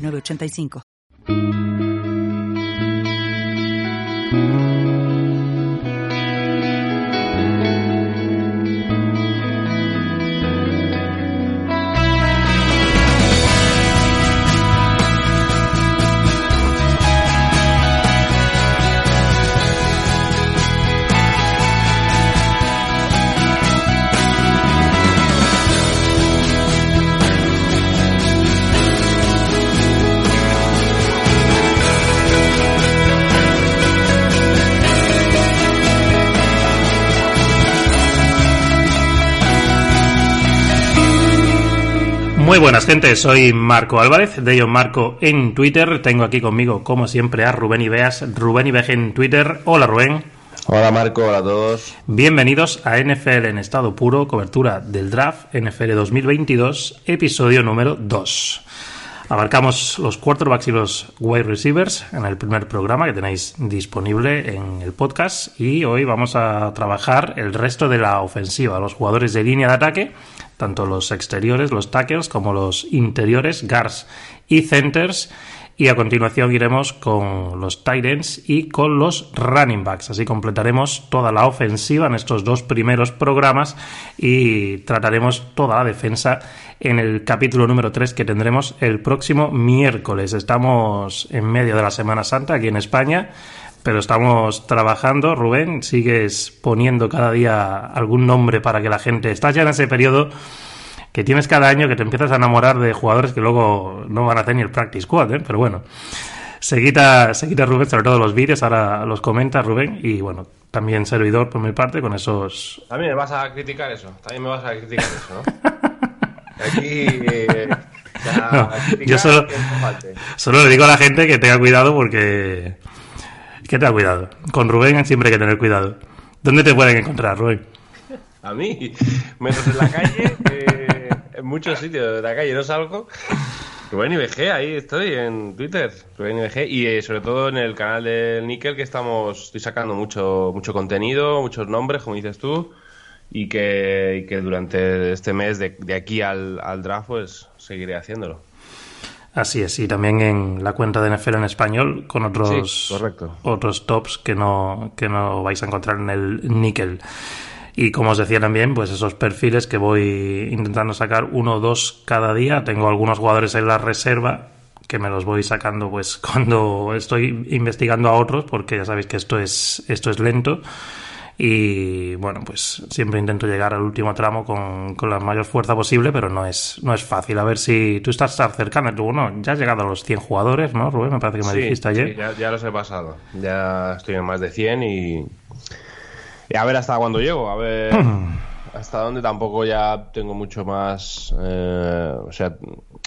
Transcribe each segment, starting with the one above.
8985. Buenas gente, soy Marco Álvarez, de John Marco en Twitter. Tengo aquí conmigo, como siempre, a Rubén Ibeas, Rubén Ibeje en Twitter. Hola Rubén. Hola Marco, hola a todos. Bienvenidos a NFL en estado puro, cobertura del draft NFL 2022, episodio número 2. Abarcamos los quarterbacks y los wide receivers en el primer programa que tenéis disponible en el podcast y hoy vamos a trabajar el resto de la ofensiva, los jugadores de línea de ataque, tanto los exteriores, los tackles, como los interiores, guards y centers. Y a continuación iremos con los tight ends y con los running backs. Así completaremos toda la ofensiva en estos dos primeros programas y trataremos toda la defensa en el capítulo número 3 que tendremos el próximo miércoles. Estamos en medio de la Semana Santa aquí en España, pero estamos trabajando. Rubén, sigues poniendo cada día algún nombre para que la gente... Estás ya en ese periodo que tienes cada año que te empiezas a enamorar de jugadores que luego no van a hacer ni el practice squad, ¿eh? pero bueno. Seguita, seguita Rubén, sobre todo los vídeos, ahora los comenta Rubén y bueno, también servidor por mi parte con esos... También me vas a criticar eso, también me vas a criticar eso, ¿no? Aquí... Eh, No, yo solo, solo le digo a la gente que tenga cuidado porque... Que tenga cuidado. Con Rubén siempre hay que tener cuidado. ¿Dónde te pueden encontrar, Rubén? A mí, menos en la calle, eh, en muchos sitios de la calle no salgo. Rubén IBG, ahí estoy en Twitter, Rubén IBG, y eh, sobre todo en el canal del Nickel que estamos, estoy sacando mucho, mucho contenido, muchos nombres, como dices tú, y que, que durante este mes de, de aquí al, al draft pues seguiré haciéndolo. Así es, y también en la cuenta de NFL en español con otros, Sí, otros tops que no, que no vais a encontrar en el níquel. Y como os decía también, pues esos perfiles que voy intentando sacar uno o dos cada día. Tengo algunos jugadores en la reserva que me los voy sacando pues cuando estoy investigando a otros, porque ya sabéis que esto es, esto es lento. Y bueno, pues siempre intento llegar al último tramo con, con la mayor fuerza posible, pero no es, no es fácil. A ver si tú estás cercano, tú, bueno, ya has llegado a los 100 jugadores, ¿no, Rubén? Me parece que me Sí, dijiste ayer. sí, ya, ya los he pasado. Ya estoy en más de 100 y, y a ver hasta cuándo llego. A ver hasta dónde tampoco ya tengo mucho más. eh, o sea,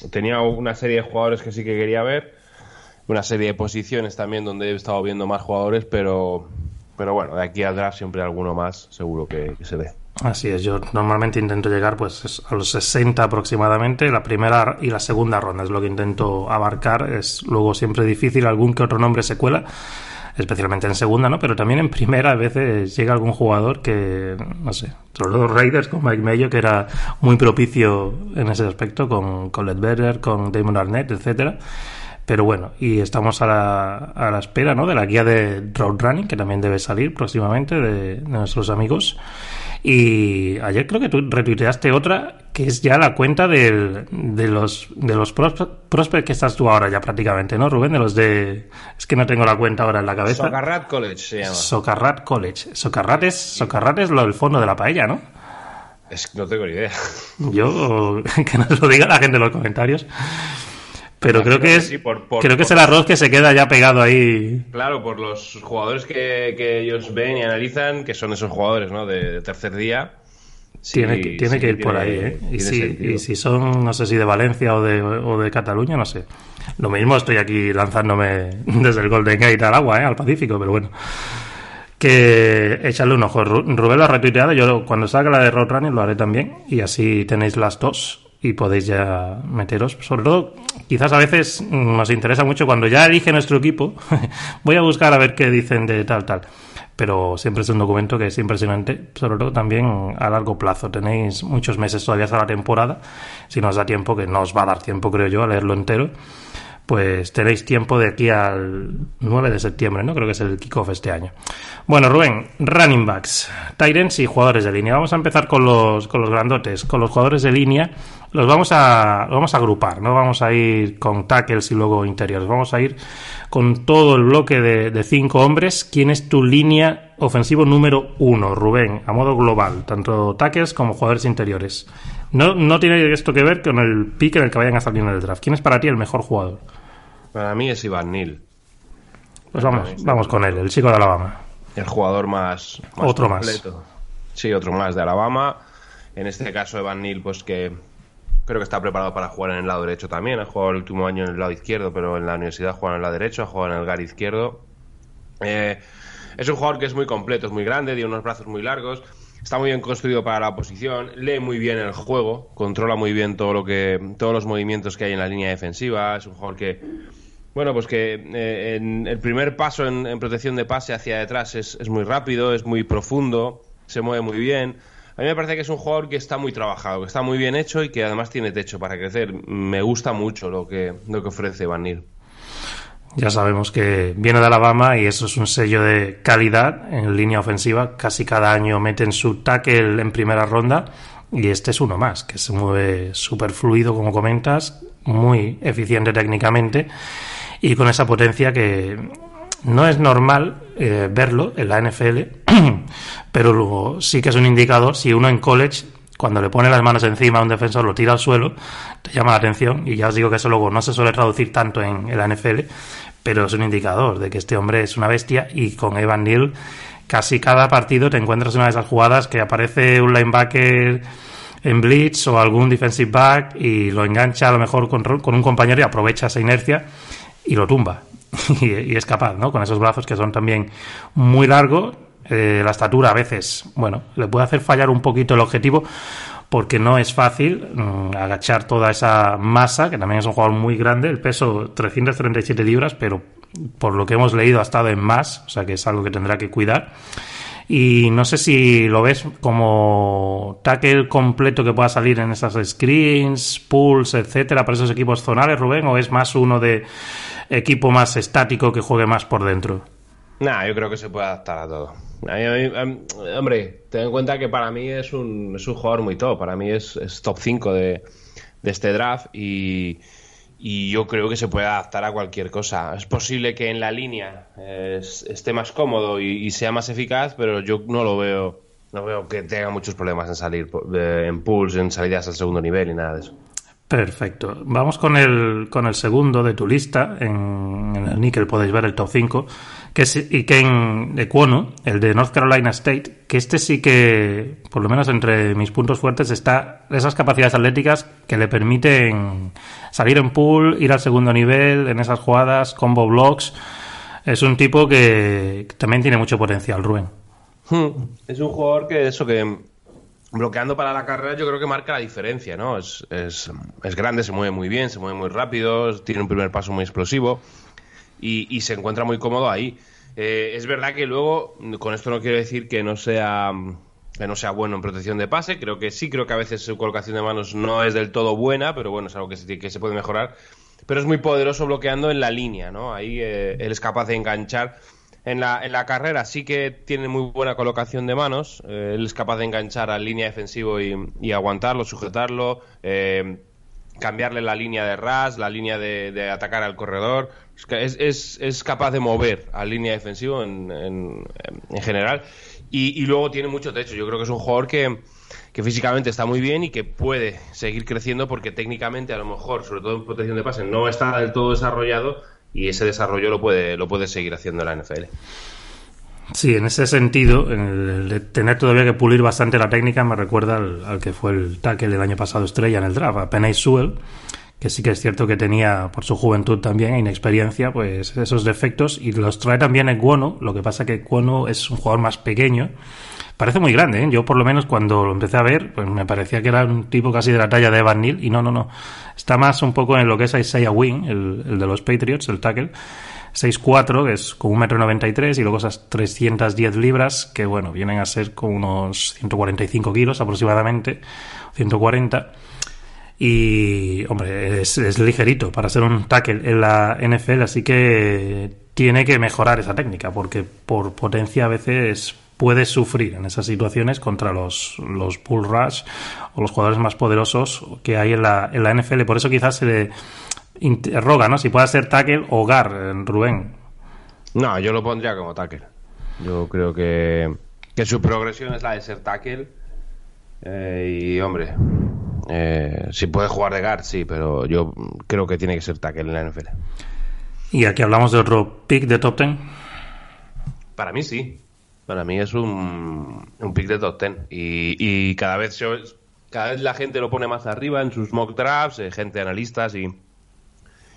tenía una serie de jugadores que sí que quería ver. Una serie de posiciones también donde he estado viendo más jugadores, pero, pero bueno, de aquí al draft siempre alguno más seguro que, que se dé. Así es, yo normalmente intento llegar pues es- a los 60 aproximadamente, la primera y la segunda ronda es lo que intento abarcar, es luego siempre difícil, algún que otro nombre se cuela, especialmente en segunda, ¿no? Pero también en primera a veces llega algún jugador que, no sé, los Raiders con Mike Mayo, que era muy propicio en ese aspecto, con, con Ledbetter, con Damon Arnett, etcétera. Pero bueno, y estamos a la, a la espera ¿no? de la guía de Road Running, que también debe salir próximamente de, de nuestros amigos. Y ayer creo que tú retuiteaste otra, que es ya la cuenta del- de los, de los prospe- prospects que estás tú ahora ya prácticamente, ¿no, Rubén? De los de... Es que no tengo la cuenta ahora en la cabeza. Socarrat College se llama. Socarrat College. Socarrat es, Socarrat es lo del fondo de la paella, ¿no? Es que no tengo ni idea. Yo, que nos lo diga la gente en los comentarios. Pero creo que que es, sí, por- por- creo que es el arroz que se queda ya pegado ahí. Claro, por los jugadores que, que ellos ven y analizan, que son esos jugadores ¿no? de, de tercer día, tiene, que, tiene que ir por ahí, ¿eh? Y si, y si, son, no sé si de Valencia o de, o de Cataluña, no sé. Lo mismo estoy aquí lanzándome desde el Golden Gate al agua, ¿eh? al Pacífico, pero bueno. Que echarle un ojo. Rubén lo ha retuiteado. Yo cuando salga la de Roadrunner lo haré también. Y así tenéis las dos y podéis ya meteros. Sobre todo, quizás a veces nos interesa mucho cuando ya elige nuestro equipo. voy a buscar a ver qué dicen de tal, tal pero siempre es un documento que es impresionante, sobre todo también a largo plazo. Tenéis muchos meses todavía hasta la temporada, si no os da tiempo, que no os va a dar tiempo, creo yo, a leerlo entero, pues tenéis tiempo de aquí al 9 de septiembre, ¿no? Creo que es el kickoff este año. Bueno, Rubén, running backs, Tyrants y jugadores de línea. Vamos a empezar con los, con los grandotes, con los jugadores de línea. Los vamos a, vamos a agrupar, no vamos a ir con tackles y luego interiores. Vamos a ir con todo el bloque de, cinco hombres. ¿Quién es tu línea ofensivo número uno, Rubén, a modo global, tanto tackles como jugadores interiores? No, no tiene esto que ver con el pick en el que vayan a salir en el draft. ¿Quién es para ti el mejor jugador? Para mí es Ivan Neal. Pues vamos, vamos con él, el chico de Alabama. El jugador más, otro más. Sí, otro más de Alabama. En este caso, Evan Neal, pues que creo que está preparado para jugar en el lado derecho también. Ha jugado el último año en el lado izquierdo, pero en la universidad juega en el lado derecho, ha jugado en el gar izquierdo. Eh, es un jugador que es muy completo, es muy grande, tiene unos brazos muy largos, está muy bien construido para la posición, lee muy bien el juego, controla muy bien todo lo que, todos los movimientos que hay en la línea defensiva. Es un jugador que, bueno, pues que eh, en el primer paso en, protección de pase hacia detrás es, es muy rápido, es muy profundo, se mueve muy bien a mí me parece que es un jugador que está muy trabajado, que está muy bien hecho y que además tiene techo para crecer. Me gusta mucho lo que, lo que ofrece Van. Ya sabemos que viene de Alabama y eso es un sello de calidad en línea ofensiva. Casi cada año meten su tackle en primera ronda y este es uno más, que se mueve súper fluido, como comentas, muy eficiente técnicamente y con esa potencia que no es normal eh, verlo en la NFL, pero luego sí que es un indicador si uno en college cuando le pone las manos encima a un defensor, lo tira al suelo, te llama la atención. Y ya os digo que eso luego no se suele traducir tanto en, la NFL, pero es un indicador de que este hombre es una bestia. Y con Evan Neal, casi cada partido te encuentras una de esas jugadas que aparece un linebacker en blitz o algún defensive back y lo engancha a lo mejor con, con un compañero y aprovecha esa inercia y lo tumba. y, es capaz, ¿no? Con esos brazos que son también muy largos. Eh, la estatura a veces, bueno, le puede hacer fallar un poquito el objetivo porque no es fácil mm, agachar toda esa masa, que también es un jugador muy grande, el peso 337 libras, pero por lo que hemos leído ha estado en más, o sea que es algo que tendrá que cuidar. Y no sé si lo ves como tackle completo que pueda salir en esas screens, pools, etcétera, para esos equipos zonales, Rubén, o es más uno de equipo más estático que juegue más por dentro? Nah, yo creo que se puede adaptar a todo. hombre, ten en cuenta que para mí es un, es un jugador muy top. Para mí es, top 5 de, este draft y, yo creo que se puede adaptar a cualquier cosa. Es posible que en la línea esté más cómodo y, sea más eficaz, pero yo no lo veo. No veo que tenga muchos problemas en salir en pools, en salidas al segundo nivel y nada de eso. Perfecto. Vamos con el, con el segundo de tu lista. En, el níquel podéis ver el top 5, que es Iken Equono, el de North Carolina State, que este sí que, por lo menos entre mis puntos fuertes, está esas capacidades atléticas que le permiten salir en pool, ir al segundo nivel, en esas jugadas, combo blocks. Es un tipo que también tiene mucho potencial, Rubén. Hmm. Es un jugador que eso que bloqueando para la carrera yo creo que marca la diferencia, ¿no? Es, es, es, grande, se mueve muy bien, se mueve muy rápido, tiene un primer paso muy explosivo y, se encuentra muy cómodo ahí. Eh, es verdad que luego, con esto no quiero decir que no sea que no sea bueno en protección de pase, creo que sí, creo que a veces su colocación de manos no es del todo buena, pero bueno, es algo que se, que se puede mejorar. Pero es muy poderoso bloqueando en la línea, ¿no? Ahí eh, él es capaz de enganchar en la, en la carrera sí que tiene muy buena colocación de manos. Eh, él es capaz de enganchar al línea defensivo y, aguantarlo, sujetarlo, cambiarle la línea de ras, la línea de, atacar al corredor. Es, es, es, capaz de mover al línea defensivo en, en, general. Y, y, luego tiene mucho techo. Yo creo que es un jugador que, que físicamente está muy bien y que puede seguir creciendo porque técnicamente a lo mejor, sobre todo en protección de pase, no está del todo desarrollado y ese desarrollo lo puede, lo puede seguir haciendo la NFL. Sí, en ese sentido, el de tener todavía que pulir bastante la técnica me recuerda al, que fue el tackle del año pasado estrella en el draft, a Penny Sewell, que sí que es cierto que tenía por su juventud también e inexperiencia pues esos defectos y los trae también en Cuono, lo que pasa que Cuono es un jugador más pequeño parece muy grande, ¿eh? Yo por lo menos cuando lo empecé a ver, pues me parecía que era un tipo casi de la talla de Evan Neal y no, no, no. Está más un poco en lo que es Isaiah Wing, el, el de los Patriots, el tackle. 6'4, que es como 1,93m, y luego esas 310 libras, que bueno, vienen a ser como unos 145 kilos aproximadamente, 140. Y, hombre, es, ligerito para ser un tackle en la NFL, así que tiene que mejorar esa técnica, porque por potencia a veces puede sufrir en esas situaciones contra los, los Bull Rush o los jugadores más poderosos que hay en la, en la NFL. Por eso quizás se le interroga, ¿no? Si puede ser tackle o guard, Rubén. No, yo lo pondría como tackle. Yo creo que, que su progresión es la de ser tackle. Eh, y, hombre, eh, si puede jugar de guard, sí, pero yo creo que tiene que ser tackle en la NFL. ¿Y aquí hablamos de otro pick de top 10? Para mí sí. Para mí es un, un pick de top 10. Y, y cada vez cada vez la gente lo pone más arriba en sus mock drafts, eh, gente analistas y,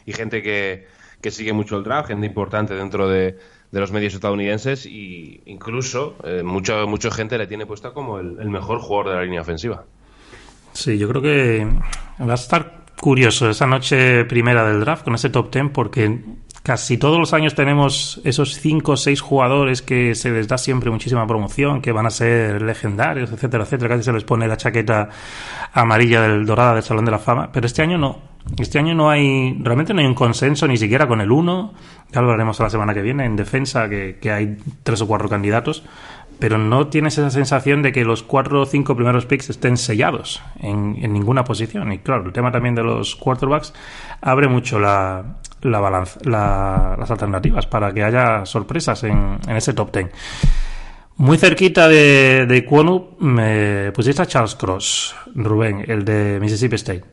y gente que, que, sigue mucho el draft, gente importante dentro de, de los medios estadounidenses y incluso eh, mucha gente le tiene puesta como el, el, mejor jugador de la línea ofensiva. Sí, yo creo que va a estar curioso esa noche primera del draft con ese top 10 porque casi todos los años tenemos esos cinco o seis jugadores que se les da siempre muchísima promoción, que van a ser legendarios, etcétera, etcétera. Casi se les pone la chaqueta amarilla del dorada del Salón de la Fama. Pero este año no. Este año no hay, realmente no hay un consenso ni siquiera con el uno. Ya lo veremos la semana que viene en defensa, que, que hay tres o cuatro candidatos pero no tienes esa sensación de que los cuatro o cinco primeros picks estén sellados en, en, ninguna posición. Y claro, el tema también de los quarterbacks abre mucho la, la balanza, la, las alternativas para que haya sorpresas en, en ese top ten. Muy cerquita de, de Kwonu me pusiste a Charles Cross, Rubén, el de Mississippi State.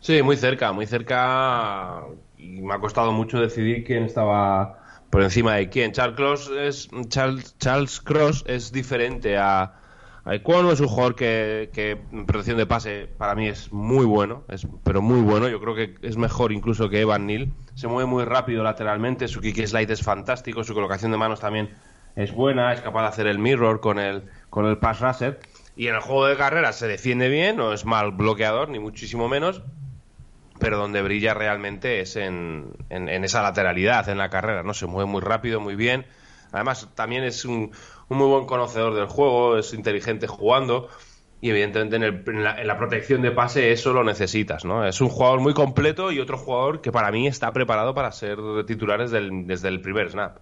Sí, muy cerca, muy cerca. Y me ha costado mucho decidir quién estaba por encima de quién. Charles Cross es, Charles, Charles Cross es diferente a, a Ecuano, es un jugador que, que, en protección de pase para mí es muy bueno, es, pero muy bueno. Yo creo que es mejor incluso que Evan Neal. Se mueve muy rápido lateralmente, su kick slide es fantástico, su colocación de manos también es buena, es capaz de hacer el mirror con el, con el pass rusher. Y en el juego de carrera se defiende bien, no es mal bloqueador, ni muchísimo menos pero donde brilla realmente es en, en, esa lateralidad en la carrera, ¿no? Se mueve muy rápido, muy bien. Además, también es un, un muy buen conocedor del juego, es inteligente jugando y evidentemente en, el, en, la, en, la, protección de pase eso lo necesitas, ¿no? Es un jugador muy completo y otro jugador que para mí está preparado para ser titulares del, desde el primer snap.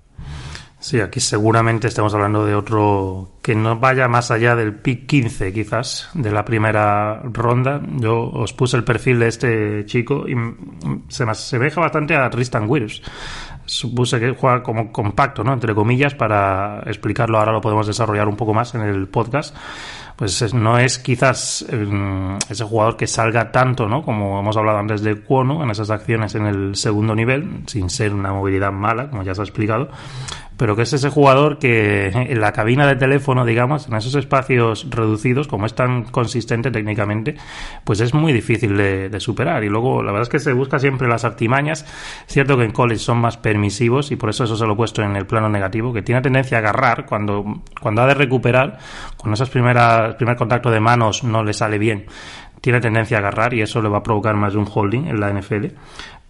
Sí, aquí seguramente estamos hablando de otro que no vaya más allá del pick 15, quizás, de la primera ronda. Yo os puse el perfil de este chico y se me asemeja bastante a Tristan Wirfs. Supuse que juega como compacto, ¿no? Entre comillas, para explicarlo ahora lo podemos desarrollar un poco más en el podcast. Pues no es quizás eh, ese jugador que salga tanto, ¿no? Como hemos hablado antes de Cuono, en esas acciones en el segundo nivel, sin ser una movilidad mala, como ya se ha explicado pero que es ese jugador que en la cabina de teléfono, digamos, en esos espacios reducidos, como es tan consistente técnicamente, pues es muy difícil de, superar. Y luego, la verdad es que se busca siempre las artimañas. Cierto que en college son más permisivos y por eso eso se lo he puesto en el plano negativo, que tiene tendencia a agarrar cuando, cuando ha de recuperar, con esos primeras, primer contacto de manos no le sale bien tiene tendencia a agarrar y eso le va a provocar más de un holding en la NFL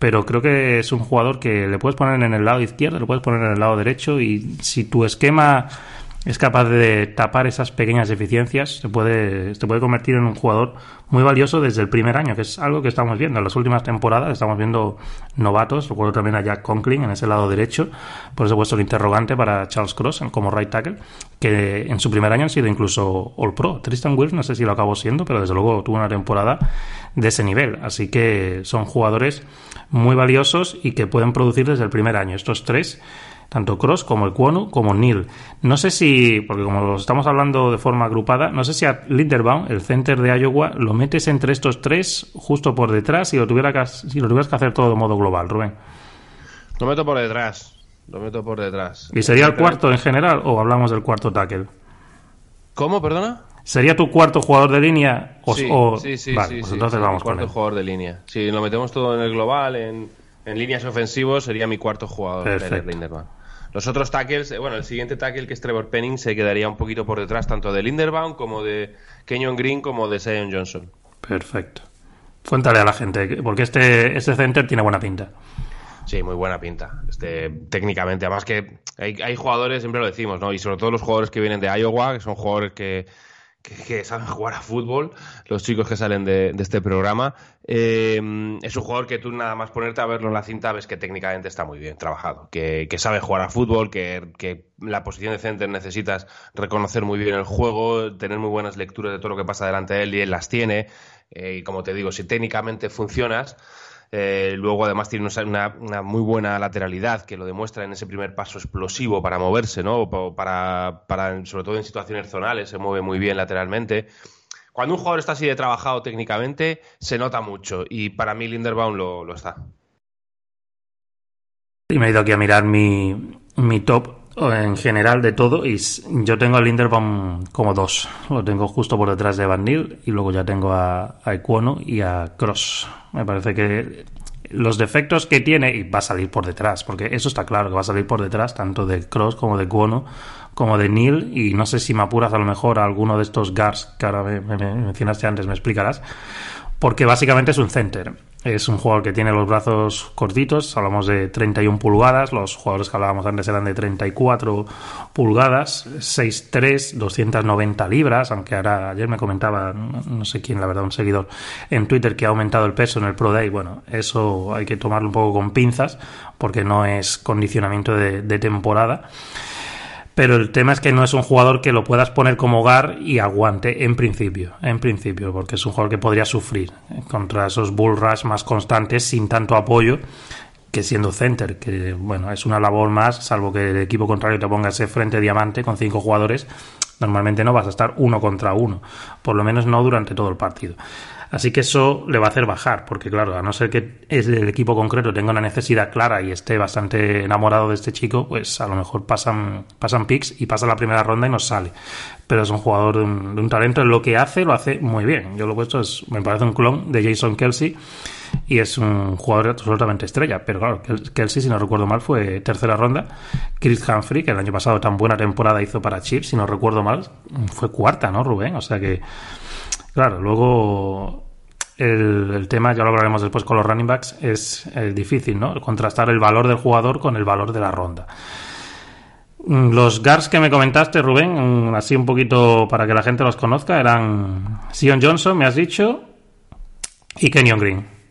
pero creo que es un jugador que le puedes poner en el lado izquierdo, le puedes poner en el lado derecho y si tu esquema es capaz de tapar esas pequeñas deficiencias, se puede, se puede convertir en un jugador muy valioso desde el primer año, que es algo que estamos viendo. En las últimas temporadas estamos viendo novatos, recuerdo también a Jack Conklin en ese lado derecho, por eso he puesto el interrogante para Charles Cross como right tackle, que en su primer año han sido incluso All Pro. Tristan Wills no sé si lo acabó siendo, pero desde luego tuvo una temporada de ese nivel. Así que son jugadores muy valiosos y que pueden producir desde el primer año. Estos tres, tanto Cross como el Cuono como Neil. No sé si, porque como lo estamos hablando de forma agrupada, no sé si a Linderbaum, el center de Iowa, lo metes entre estos tres justo por detrás y lo, tuviera que, si lo tuvieras que hacer todo de modo global, Rubén. Lo meto por detrás. Lo meto por detrás. ¿Y sería el cuarto en general o hablamos del cuarto tackle? ¿Cómo, perdona? ¿Sería tu cuarto jugador de línea? O, sí, o... sí, sí, vale, sí, pues sí, entonces sí, vamos cuarto con él. jugador de línea. Si lo metemos todo en el global, en, en líneas ofensivos, sería mi cuarto jugador Perfecto. de Linderbaum. Los otros tackles, eh, bueno, el siguiente tackle que es Trevor Penning se quedaría un poquito por detrás tanto de Linderbaum como de Kenyon Green como de Zion Johnson. Perfecto. Cuéntale a la gente, porque este, este center tiene buena pinta. Sí, muy buena pinta. Este, técnicamente, además que hay, hay jugadores, siempre lo decimos, ¿no? Y sobre todo los jugadores que vienen de Iowa, que son jugadores que, que, saben jugar a fútbol, los chicos que salen de, de este programa. Eh, es un jugador que tú nada más ponerte a verlo en la cinta ves que técnicamente está muy bien trabajado, que, que sabe jugar a fútbol, que, que la posición de center necesitas reconocer muy bien el juego, tener muy buenas lecturas de todo lo que pasa delante de él y él las tiene. Eh, y como te digo, si técnicamente funcionas, eh, luego además tiene una, una, muy buena lateralidad que lo demuestra en ese primer paso explosivo para moverse, ¿no? Para, para, sobre todo en situaciones zonales, se mueve muy bien lateralmente. Cuando un jugador está así de trabajado técnicamente, se nota mucho y para mí Linderbaum lo, lo está. Y me he ido aquí a mirar mi, mi top en general de todo y yo tengo a Linderbaum como dos. Lo tengo justo por detrás de Van Nil y luego ya tengo a, a y a Cross. Me parece que los defectos que tiene y va a salir por detrás, porque eso está claro que va a salir por detrás tanto de Cross como de Cuono como de Neil y no sé si me apuras a lo mejor a alguno de estos guards que ahora me, me, me mencionaste antes, me explicarás, porque básicamente es un center. Es un jugador que tiene los brazos cortitos, hablamos de 31 pulgadas, los jugadores que hablábamos antes eran de 34 pulgadas, 6'3, 290 libras, aunque ahora ayer me comentaba, no sé quién, la verdad, un seguidor en Twitter que ha aumentado el peso en el Pro Day. Bueno, eso hay que tomarlo un poco con pinzas, porque no es condicionamiento de, de temporada. Pero el tema es que no es un jugador que lo puedas poner como hogar y aguante en principio, en principio, porque es un jugador que podría sufrir contra esos bull rush más constantes sin tanto apoyo que siendo center, que bueno, es una labor más, salvo que el equipo contrario te ponga ese frente diamante con cinco jugadores, normalmente no vas a estar uno contra uno, por lo menos no durante todo el partido. Así que eso le va a hacer bajar, porque claro, a no ser que el equipo concreto tenga una necesidad clara y esté bastante enamorado de este chico, pues a lo mejor pasan, pasan picks y pasa la primera ronda y nos sale. Pero es un jugador de un, de un talento, lo que hace lo hace muy bien. Yo lo he puesto, es, me parece un clon de Jason Kelsey y es un jugador absolutamente estrella. Pero claro, Kelsey, si no recuerdo mal, fue tercera ronda. Chris Humphrey, que el año pasado tan buena temporada hizo para Chiefs, si no recuerdo mal, fue cuarta, ¿no, Rubén? O sea que, claro, luego el, tema, ya lo hablaremos después con los running backs, es eh, difícil, ¿no? Contrastar el valor del jugador con el valor de la ronda. Los guards que me comentaste, Rubén, así un poquito para que la gente los conozca, eran Sion Johnson, me has dicho, y Kenyon Green.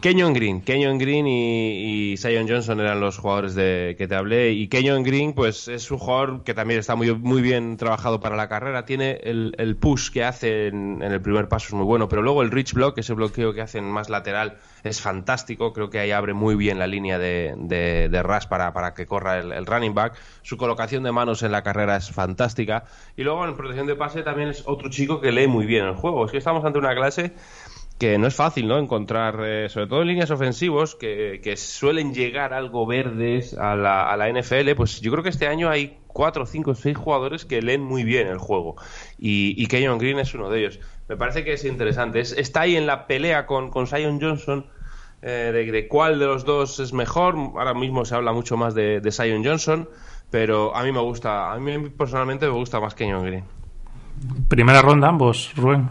Kenyon Green, Kenyon Green y, y Zion Johnson eran los jugadores de que te hablé. Y Kenyon Green pues es un jugador que también está muy, muy bien trabajado para la carrera, tiene el, push que hace en, el primer paso es muy bueno, pero luego el reach block, ese bloqueo que hacen más lateral es fantástico, creo que ahí abre muy bien la línea de, de, de rush para, para que corra el, el, running back, su colocación de manos en la carrera es fantástica. Y luego en protección de pase también es otro chico que lee muy bien el juego, es que estamos ante una clase que no es fácil, ¿no? Encontrar, eh, sobre todo en líneas ofensivos, que, suelen llegar algo verdes a la, a la NFL, pues yo creo que este año hay cuatro, cinco, seis jugadores que leen muy bien el juego. Y, y Kenyon Green es uno de ellos. Me parece que es interesante. Es, está ahí en la pelea con, con Johnson. Eh, de, cuál de los dos es mejor. Ahora mismo se habla mucho más de, de Johnson, pero a mí me gusta, a mí personalmente me gusta más Kenyon Green. Primera ronda ambos, Rubén.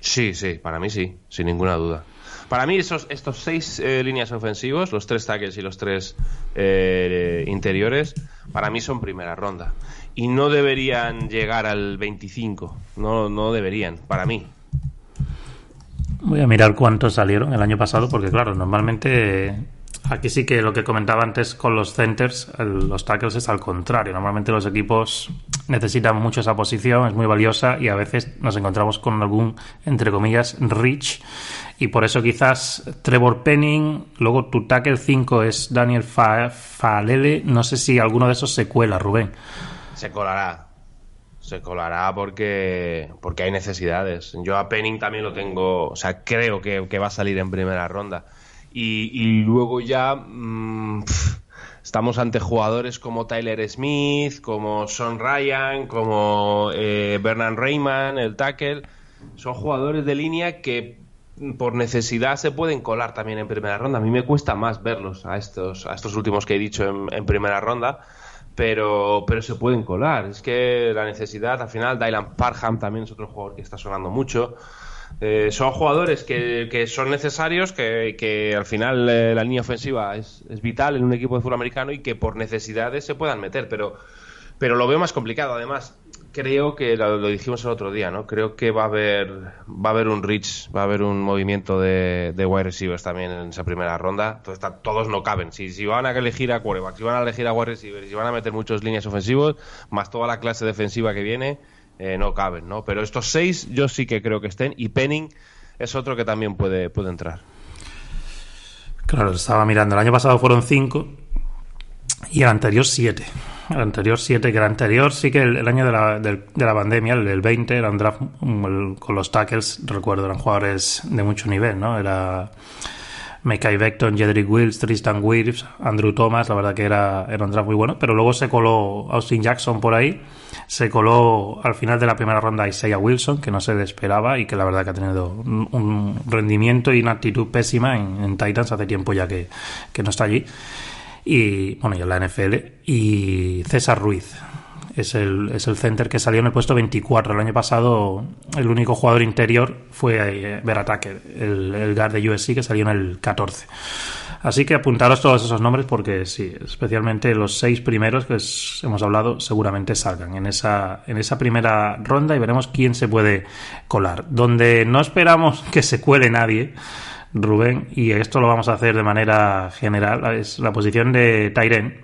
Sí, sí, para mí sí, sin ninguna duda. Para mí esos, estos seis eh, líneas ofensivos, los tres tackles y los tres eh, interiores, para mí son primera ronda. Y no deberían llegar al 25, no, no deberían, para mí. Voy a mirar cuántos salieron el año pasado, porque claro, normalmente aquí sí que lo que comentaba antes con los centers, los tackles es al contrario. Normalmente los equipos necesitan mucho esa posición, es muy valiosa y a veces nos encontramos con algún, entre comillas, reach. Y por eso quizás Trevor Penning, luego tu tackle 5 es Daniel Fa Falele. No sé si alguno de esos se cuela, Rubén. Se colará. Se colará porque, porque hay necesidades. Yo a Penning también lo tengo, o sea, creo que, que va a salir en primera ronda. Y, y luego ya mmm, estamos ante jugadores como Tyler Smith, como Son Ryan, como eh, Bernard Rayman, el tackle. Son jugadores de línea que por necesidad se pueden colar también en primera ronda. A mí me cuesta más verlos a estos, a estos últimos que he dicho en, primera ronda, pero, pero se pueden colar. Es que la necesidad, al final, Dylan Parham también es otro jugador que está sonando mucho. Eh, son jugadores que, son necesarios, que, al final eh, la línea ofensiva es, es, vital en un equipo de fútbol americano y que por necesidades se puedan meter, pero, pero lo veo más complicado. Además, creo que lo, dijimos el otro día, ¿no? Creo que va a haber va a haber un reach, va a haber un movimiento de, de wide receivers también en esa primera ronda. Entonces, todos no caben. Si, si van a elegir a quarterback, si van a elegir a wide receivers, si van a meter muchos líneas ofensivos, más toda la clase defensiva que viene, eh, no caben, ¿no? Pero estos seis yo sí que creo que estén y Penning es otro que también puede, puede entrar. Claro, estaba mirando. El año pasado fueron cinco y el anterior siete. El anterior 7, que el anterior sí que el, año de la, de la pandemia, el, 20, era un draft con los tackles, recuerdo, eran jugadores de mucho nivel, ¿no? Era Mekai Beckton, Jedrick Wills, Tristan Wirfs, Andrew Thomas, la verdad que era, un draft muy bueno, pero luego se coló Austin Jackson por ahí, se coló al final de la primera ronda Isaiah Wilson, que no se le esperaba y que la verdad que ha tenido un, rendimiento y una actitud pésima en, en Titans hace tiempo ya que, que no está allí y bueno, y en la NFL, y César Ruiz. Es el, es el center que salió en el puesto 24. El año pasado el único jugador interior fue eh, Vera Tucker, el, el guard de USC que salió en el 14. Así que apuntaros todos esos nombres porque sí, especialmente los seis primeros que hemos hablado seguramente salgan en esa, en esa primera ronda y veremos quién se puede colar. Donde no esperamos que se cuele nadie Rubén, y esto lo vamos a hacer de manera general, es la posición de Tyren.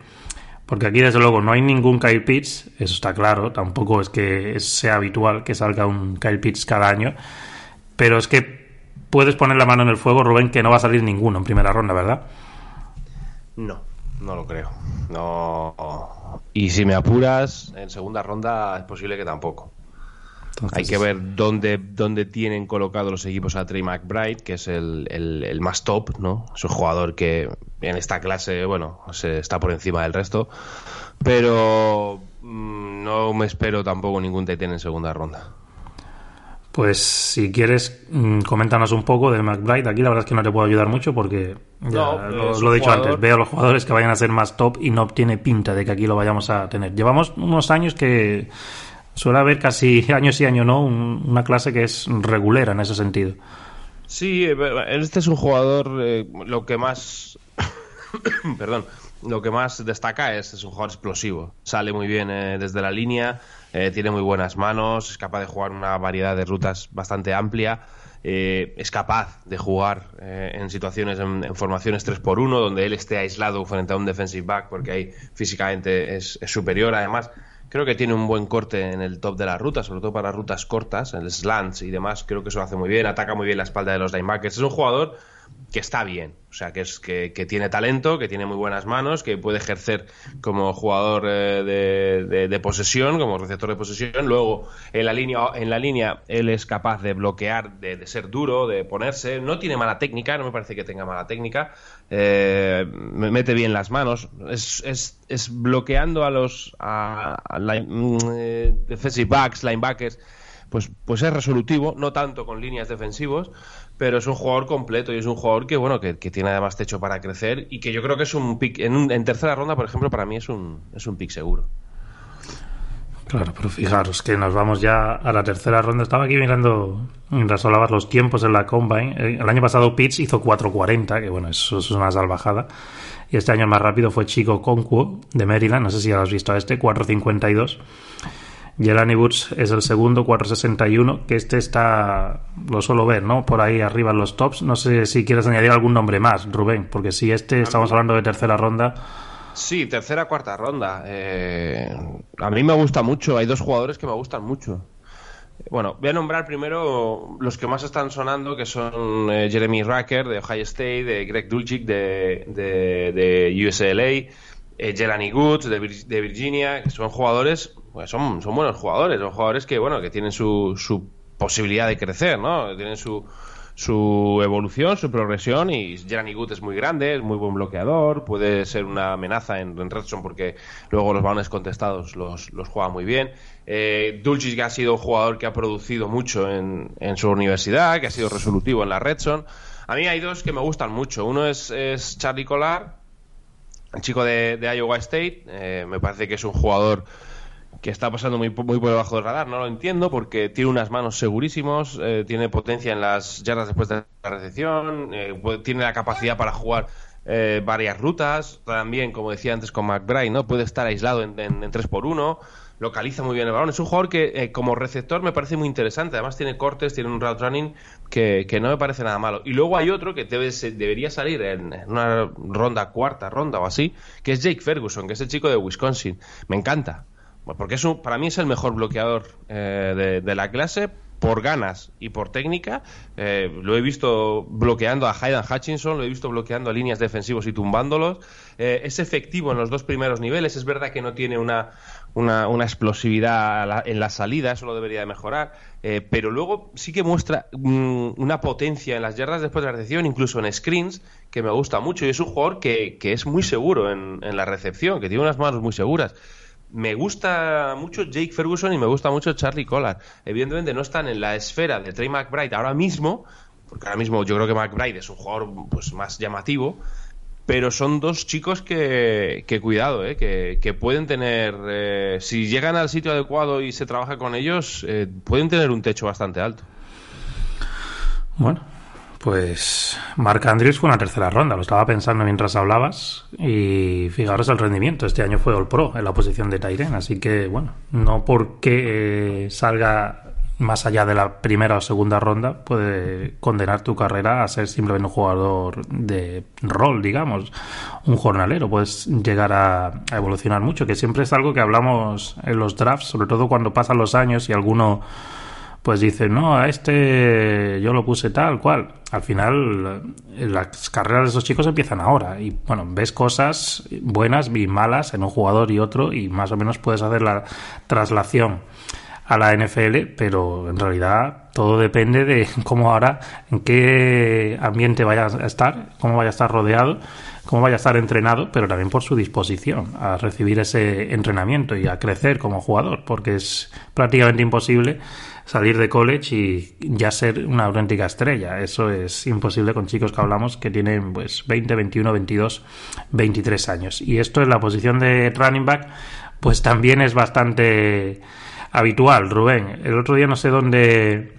Porque aquí, desde luego, no hay ningún Kyle Pitts, eso está claro, tampoco es que sea habitual que salga un Kyle Pitts cada año, pero es que puedes poner la mano en el fuego, Rubén, que no va a salir ninguno en primera ronda, ¿verdad? No, no lo creo. No. Y si me apuras, en segunda ronda es posible que tampoco. Hay que ver dónde, dónde tienen colocados los equipos a Trey McBride, que es el, más top, ¿no? Es un jugador que en esta clase, bueno, se está por encima del resto. Pero mm, no me espero tampoco ningún TT en segunda ronda. Pues si quieres, mm, coméntanos un poco de McBride. Aquí la verdad es que no te puedo ayudar mucho porque ya lo, he dicho antes. Veo a los jugadores que vayan a ser más top y no tiene pinta de que aquí lo vayamos a tener. Llevamos unos años que suele haber casi años y años, ¿no? una clase que es regulera en ese sentido. Sí, eh, este es un jugador, eh, lo que más, perdón, lo que más destaca es, es un jugador explosivo. Sale muy bien eh, desde la línea, tiene muy buenas manos, es capaz de jugar una variedad de rutas bastante amplia. es capaz de jugar en situaciones, en, formaciones 3 por 1 donde él esté aislado frente a un defensive back, porque ahí físicamente es superior. Además, Creo que tiene un buen corte en el top de la ruta, sobre todo para rutas cortas, el slants y demás. Creo que eso lo hace muy bien, ataca muy bien la espalda de los linebackers. Es un jugador que está bien, o sea, que, es, que, tiene talento, que tiene muy buenas manos, que puede ejercer como jugador eh, de, posesión, como receptor de posesión. Luego, en la línea, en la línea él es capaz de bloquear, de, ser duro, de ponerse. No tiene mala técnica, no me parece que tenga mala técnica. Eh, mete bien las manos. Es, es, es bloqueando a los a, mm, eh, defensive backs, linebackers. Pues, pues es resolutivo, no tanto con líneas defensivos, pero es un jugador completo y es un jugador que bueno que, tiene además techo para crecer y que yo creo que es un pick en, en, tercera ronda por ejemplo para mí es un es un pick seguro. Claro pero fijaros que nos vamos ya a la tercera ronda. Estaba aquí mirando mientras hablabas los tiempos en la combine. Eh, el año pasado Pitts hizo 4.40 que bueno eso, es una salvajada. Y este año más rápido fue Chico Conquo de Maryland. No sé si ya lo has visto a este 4.52 Jelani Woods es el segundo, 461, que este está, lo suelo ver, ¿no? Por ahí arriba en los tops. No sé si quieres añadir algún nombre más, Rubén, porque si este estamos hablando de tercera ronda. Sí, tercera, cuarta ronda. Eh, a mí me gusta mucho, hay dos jugadores que me gustan mucho. Bueno, voy a nombrar primero los que más están sonando, que son eh, Jeremy Racker de Ohio State, de Greg Dulcich de, de, de UCLA, eh, Jelani Woods de, de Virginia, que son jugadores pues son, buenos jugadores, son jugadores que, bueno, que tienen su, su posibilidad de crecer, ¿no? Tienen su, su evolución, su progresión y Jeremy Good es muy grande, es muy buen bloqueador, puede ser una amenaza en, en Redstone porque luego los balones contestados los, los juega muy bien. Eh, Dulcich que ha sido un jugador que ha producido mucho en, en su universidad, que ha sido resolutivo en la Redstone. A mí hay dos que me gustan mucho. Uno es, es Charlie Collar, el chico de, de Iowa State. Eh, me parece que es un jugador que está pasando muy, muy por debajo del radar. No lo entiendo porque tiene unas manos segurísimos, eh, tiene potencia en las yardas después de la recepción, eh, tiene la capacidad para jugar eh, varias rutas. También, como decía antes con McBride, ¿no? puede estar aislado en, en, en 3x1 localiza muy bien el balón. Es un jugador que eh, como receptor me parece muy interesante. Además tiene cortes, tiene un route running que, que no me parece nada malo. Y luego hay otro que debe, debería salir en, en, una ronda, cuarta ronda o así, que es Jake Ferguson, que es el chico de Wisconsin. Me encanta. Porque es un, para mí es el mejor bloqueador eh, de, la clase por ganas y por técnica. Eh, lo he visto bloqueando a Hayden Hutchinson, lo he visto bloqueando a líneas defensivos y tumbándolos. Eh, es efectivo en los dos primeros niveles. Es verdad que no tiene una, una, una explosividad en la salida, eso lo debería de mejorar. Eh, pero luego sí que muestra mm, una potencia en las yardas después de la recepción, incluso en screens, que me gusta mucho. Y es un jugador que, que es muy seguro en, en la recepción, que tiene unas manos muy seguras me gusta mucho Jake Ferguson y me gusta mucho Charlie Collar. Evidentemente no están en la esfera de Trey McBride ahora mismo, porque ahora mismo yo creo que McBride es un jugador pues, más llamativo, pero son dos chicos que, cuidado, eh, que, que, pueden tener, eh, si llegan al sitio adecuado y se trabaja con ellos, eh, pueden tener un techo bastante alto. Bueno, pues Mark Andrews fue una tercera ronda, lo estaba pensando mientras hablabas y fijaros el rendimiento, este año fue All Pro en la posición de Tyren, así que bueno, no porque salga más allá de la primera o segunda ronda puede condenar tu carrera a ser simplemente un jugador de rol, digamos, un jornalero, puedes llegar a, a evolucionar mucho, que siempre es algo que hablamos en los drafts, sobre todo cuando pasan los años y alguno pues dice, no, a este yo lo puse tal cual. Al final, las carreras de esos chicos empiezan ahora. Y bueno, ves cosas buenas y malas en un jugador y otro, y más o menos puedes hacer la traslación a la NFL, pero en realidad todo depende de cómo ahora, en qué ambiente vaya a estar, cómo vaya a estar rodeado, cómo vaya a estar entrenado, pero también por su disposición a recibir ese entrenamiento y a crecer como jugador, porque es prácticamente imposible salir de college y ya ser una auténtica estrella. Eso es imposible con chicos que hablamos que tienen pues 20, 21, 22, 23 años. Y esto en la posición de running back pues también es bastante habitual, Rubén. El otro día no sé dónde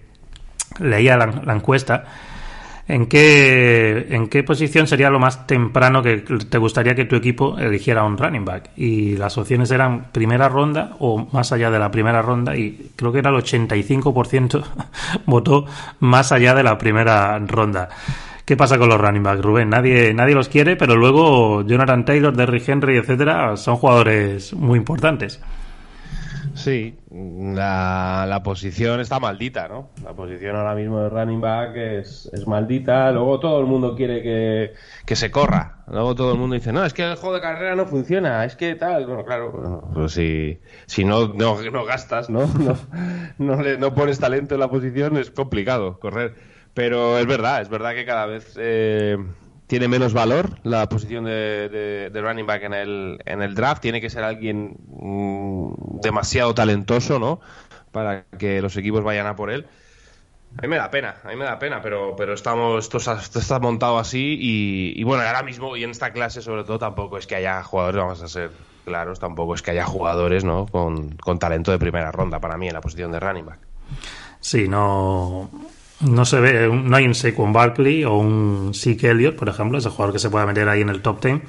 leía la, la encuesta ¿En qué, ¿En qué posición sería lo más temprano que te gustaría que tu equipo eligiera un running back? Y las opciones eran primera ronda o más allá de la primera ronda y creo que era el 85% votó más allá de la primera ronda. ¿Qué pasa con los running backs, Rubén? Nadie, nadie los quiere, pero luego Jonathan Taylor, Derrick Henry, etcétera, son jugadores muy importantes. Sí, la, la, posición está maldita, ¿no? La posición ahora mismo de running back es, es maldita. Luego todo el mundo quiere que, que, se corra. Luego todo el mundo dice, no, es que el juego de carrera no funciona, es que tal. Bueno, claro, pues si, si no, no, no gastas, ¿no? No, no, le, no, pones talento en la posición, es complicado correr. Pero es verdad, es verdad que cada vez. Eh, tiene menos valor la posición de, de, de, running back en el, en el draft. Tiene que ser alguien mmm, demasiado talentoso, ¿no? Para que los equipos vayan a por él. A mí me da pena, a mí me da pena, pero, pero estamos, esto, esto está montado así y, y, bueno, ahora mismo y en esta clase sobre todo tampoco es que haya jugadores, vamos a ser claros, tampoco es que haya jugadores ¿no? con, con talento de primera ronda para mí en la posición de running back. Sí, no, no se ve, no hay un Saquon Barkley o un Zeke Elliott, por ejemplo, ese jugador que se pueda meter ahí en el top 10.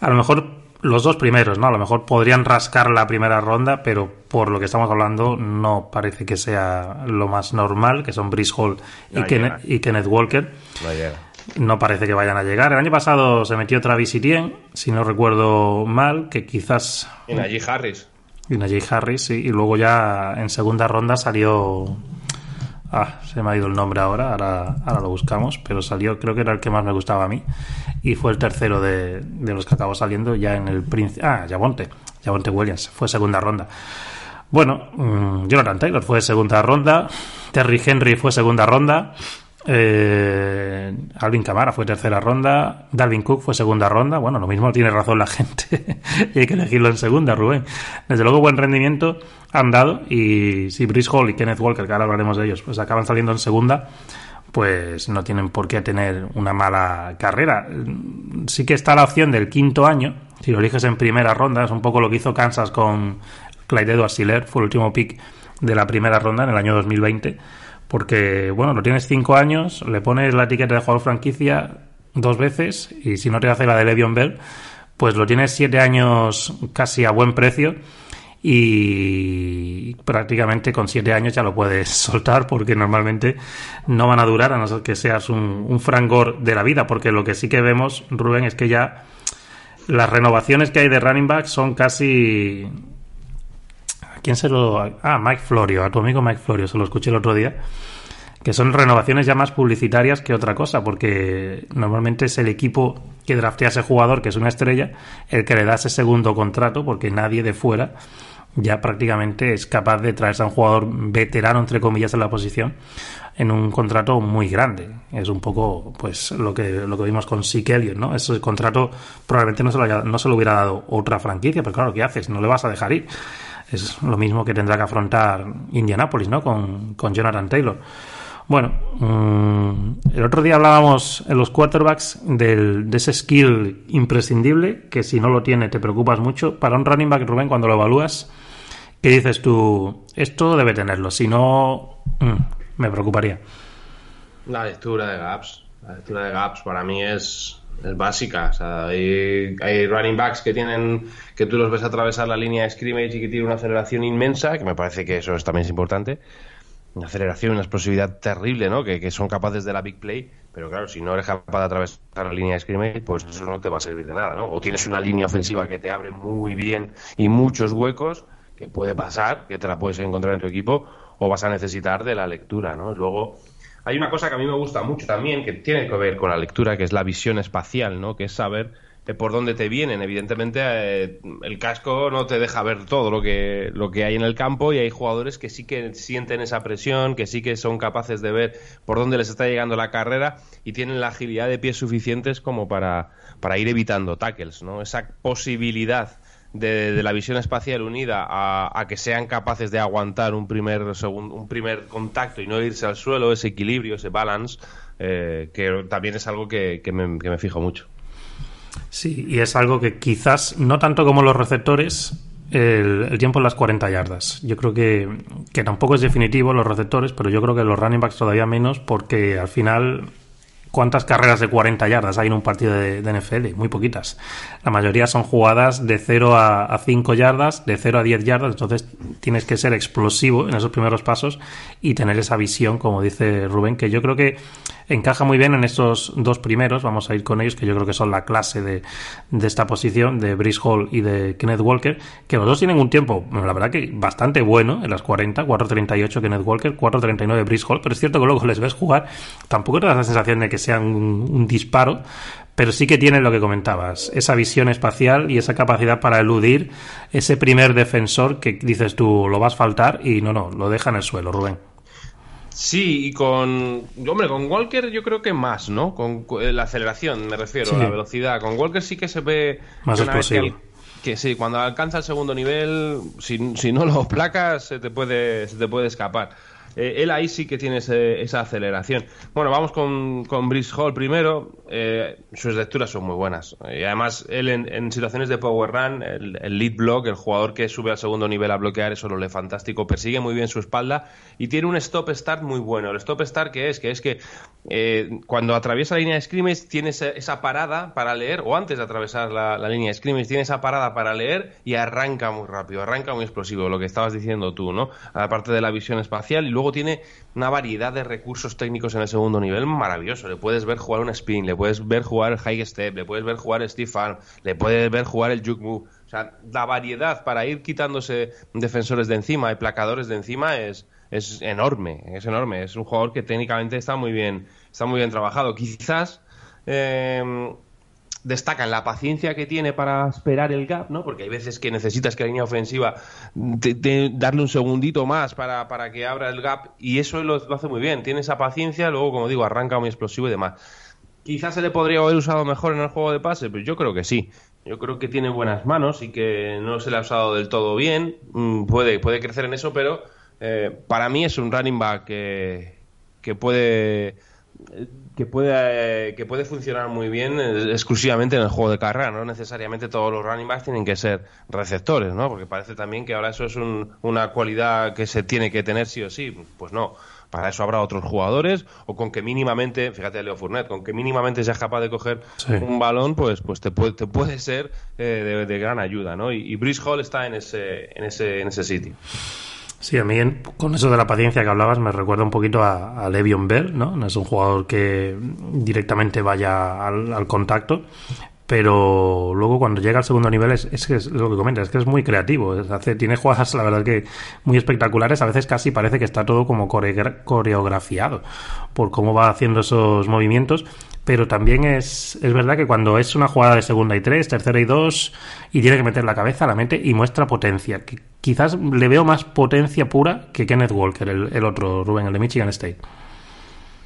A lo mejor los dos primeros, ¿no? A lo mejor podrían rascar la primera ronda, pero por lo que estamos hablando no parece que sea lo más normal, que son Brice Hall y, no Ken y Kenneth Walker. No, no, parece que vayan a llegar. El año pasado se metió Travis Etienne, si no recuerdo mal, que quizás... Y Najee Harris. Y Najee Harris, sí. Y luego ya en segunda ronda salió Ah, se me ha ido el nombre ahora, ahora, lo buscamos, pero salió, creo que era el que más me gustaba a mí, y fue el tercero de, de los que acabó saliendo ya en el Príncipe. Ah, Javonte, Javonte Williams, fue segunda ronda. Bueno, mmm, Jonathan Taylor fue segunda ronda, Terry Henry fue segunda ronda, Eh, Alvin Camara fue tercera ronda. Dalvin Cook fue segunda ronda. Bueno, lo mismo tiene razón la gente. y hay que elegirlo en segunda, Rubén. Desde luego, buen rendimiento han dado. Y si Brice Hall y Kenneth Walker, que ahora hablaremos de ellos, pues acaban saliendo en segunda, pues no tienen por qué tener una mala carrera. Sí que está la opción del quinto año. Si lo eliges en primera ronda, es un poco lo que hizo Kansas con Clyde Edwards Fue el último pick de la primera ronda en el año 2020 porque, bueno, lo tienes cinco años, le pones la etiqueta de jugador franquicia dos veces y si no te hace la de Levion Bell, pues lo tienes siete años casi a buen precio y prácticamente con siete años ya lo puedes soltar porque normalmente no van a durar a no ser que seas un, un frangor de la vida porque lo que sí que vemos Rubén es que ya las renovaciones que hay de running back son casi quién se lo.? Ah, Mike Florio, a tu amigo Mike Florio, se lo escuché el otro día. Que son renovaciones ya más publicitarias que otra cosa, porque normalmente es el equipo que draftea a ese jugador, que es una estrella, el que le da ese segundo contrato, porque nadie de fuera ya prácticamente es capaz de traerse a un jugador veterano, entre comillas, en la posición, en un contrato muy grande. Es un poco pues lo que, lo que vimos con Sick ¿no? Ese contrato probablemente no se, lo no se lo hubiera dado otra franquicia, pero claro, ¿qué haces? No le vas a dejar ir es lo mismo que tendrá que afrontar Indianapolis, ¿no? Con, Jonathan Taylor. Bueno, mm, el otro día hablábamos en los quarterbacks del, de ese skill imprescindible, que si no lo tiene te preocupas mucho. Para un running back, Rubén, cuando lo evalúas, ¿qué dices tú? Esto debe tenerlo, si no, mm, me preocuparía. La lectura de gaps. La lectura de gaps para mí es, es básica. O sea, hay, running backs que tienen que tú los ves atravesar la línea de scrimmage y que tienen una aceleración inmensa, que me parece que eso es, también es importante. Una aceleración, una explosividad terrible, ¿no? Que, que, son capaces de la big play, pero claro, si no eres capaz de atravesar la línea de scrimmage, pues eso no te va a servir de nada, ¿no? O tienes una línea ofensiva que te abre muy bien y muchos huecos, que puede pasar, que te la puedes encontrar en tu equipo, o vas a necesitar de la lectura, ¿no? Luego, hay una cosa que a mí me gusta mucho también, que tiene que ver con la lectura, que es la visión espacial, ¿no? Que es saber eh, por dónde te vienen. Evidentemente, eh, el casco no te deja ver todo lo que, lo que hay en el campo y hay jugadores que sí que sienten esa presión, que sí que son capaces de ver por dónde les está llegando la carrera y tienen la agilidad de pies suficientes como para, para ir evitando tackles, ¿no? Esa posibilidad de, la visión espacial unida a, que sean capaces de aguantar un primer, un primer contacto y no irse al suelo, ese equilibrio, ese balance, eh, que también es algo que, me, fijo mucho. Sí, y es algo que quizás, no tanto como los receptores, el, tiempo en las 40 yardas. Yo creo que, que tampoco es definitivo los receptores, pero yo creo que los running backs todavía menos, porque al final ¿Cuántas carreras de 40 yardas hay en un partido de, NFL? Muy poquitas. La mayoría son jugadas de 0 a, 5 yardas, de 0 a 10 yardas, entonces tienes que ser explosivo en esos primeros pasos y tener esa visión, como dice Rubén, que yo creo que encaja muy bien en estos dos primeros, vamos a ir con ellos, que yo creo que son la clase de, esta posición, de Brice Hall y de Kenneth Walker, que los dos tienen un tiempo, la verdad que bastante bueno, en las 40, 4.38 Kenneth Walker, 4.39 Brice Hall, pero es cierto que luego les ves jugar, tampoco te da la sensación de que sea un, disparo, pero sí que tiene lo que comentabas, esa visión espacial y esa capacidad para eludir ese primer defensor que dices tú lo vas a faltar y no, no, lo deja en el suelo, Rubén. Sí, y con. Hombre, con Walker yo creo que más, ¿no? Con la aceleración, me refiero, la velocidad. Con Walker sí que se ve. Más explosivo. Que, sí, cuando alcanza el segundo nivel, si, si no lo placas, se te puede, se te puede escapar. Eh, él ahí sí que tiene esa aceleración. Bueno, vamos con, con Brice Hall primero. Eh, sus lecturas son muy buenas. Y además, él en, situaciones de power run, el, lead block, el jugador que sube al segundo nivel a bloquear, eso lo lee fantástico. Persigue muy bien su espalda y tiene un stop start muy bueno. El stop start que es que es que eh, cuando atraviesa la línea de scrimmage tiene esa, parada para leer, o antes de atravesar la, la, línea de scrimmage, tiene esa parada para leer y arranca muy rápido, arranca muy explosivo, lo que estabas diciendo tú, ¿no? Aparte de la visión espacial y luego tiene una variedad de recursos técnicos en el segundo nivel maravilloso. Le puedes ver jugar un spin, le puedes ver jugar el high step, le puedes ver jugar stiff arm, le puedes ver jugar el juke move. O sea, la variedad para ir quitándose defensores de encima y placadores de encima es, es enorme, es enorme. Es un jugador que técnicamente está muy bien, está muy bien trabajado. Quizás eh, destaca en la paciencia que tiene para esperar el gap, ¿no? Porque hay veces que necesitas que la línea ofensiva darle un segundito más para, para, que abra el gap y eso lo, hace muy bien. Tiene esa paciencia, luego, como digo, arranca muy explosivo y demás. Quizás se le podría haber usado mejor en el juego de pase, pero yo creo que sí. Yo creo que tiene buenas manos y que no se le ha usado del todo bien. Mm, puede, puede crecer en eso, pero eh, para mí es un running back que, que puede que puede, que puede funcionar muy bien eh, exclusivamente en el juego de carrera, no necesariamente todos los running backs tienen que ser receptores, ¿no? Porque parece también que ahora eso es una cualidad que se tiene que tener sí o sí. Pues no, para eso habrá otros jugadores o con que mínimamente, fíjate Leo Fournet, con que mínimamente seas capaz de coger un balón, pues, pues te, puede, te puede ser eh, de, gran ayuda, ¿no? Y, y Brice Hall está en ese, en ese, en ese sitio. Sí, a mí con eso de la paciencia que hablabas me recuerda un poquito a, a Le'Veon Bell, ¿no? No es un jugador que directamente vaya al, contacto, pero luego cuando llega al segundo nivel es, es, es lo que comentas, es que es muy creativo, hace, tiene jugadas la verdad que muy espectaculares, a veces casi parece que está todo como coreografiado por cómo va haciendo esos movimientos pero también es, es verdad que cuando es una jugada de segunda y tres, tercera y dos, y tiene que meter la cabeza, la mente y muestra potencia. Que quizás le veo más potencia pura que Kenneth Walker, el, otro Rubén, el de Michigan State.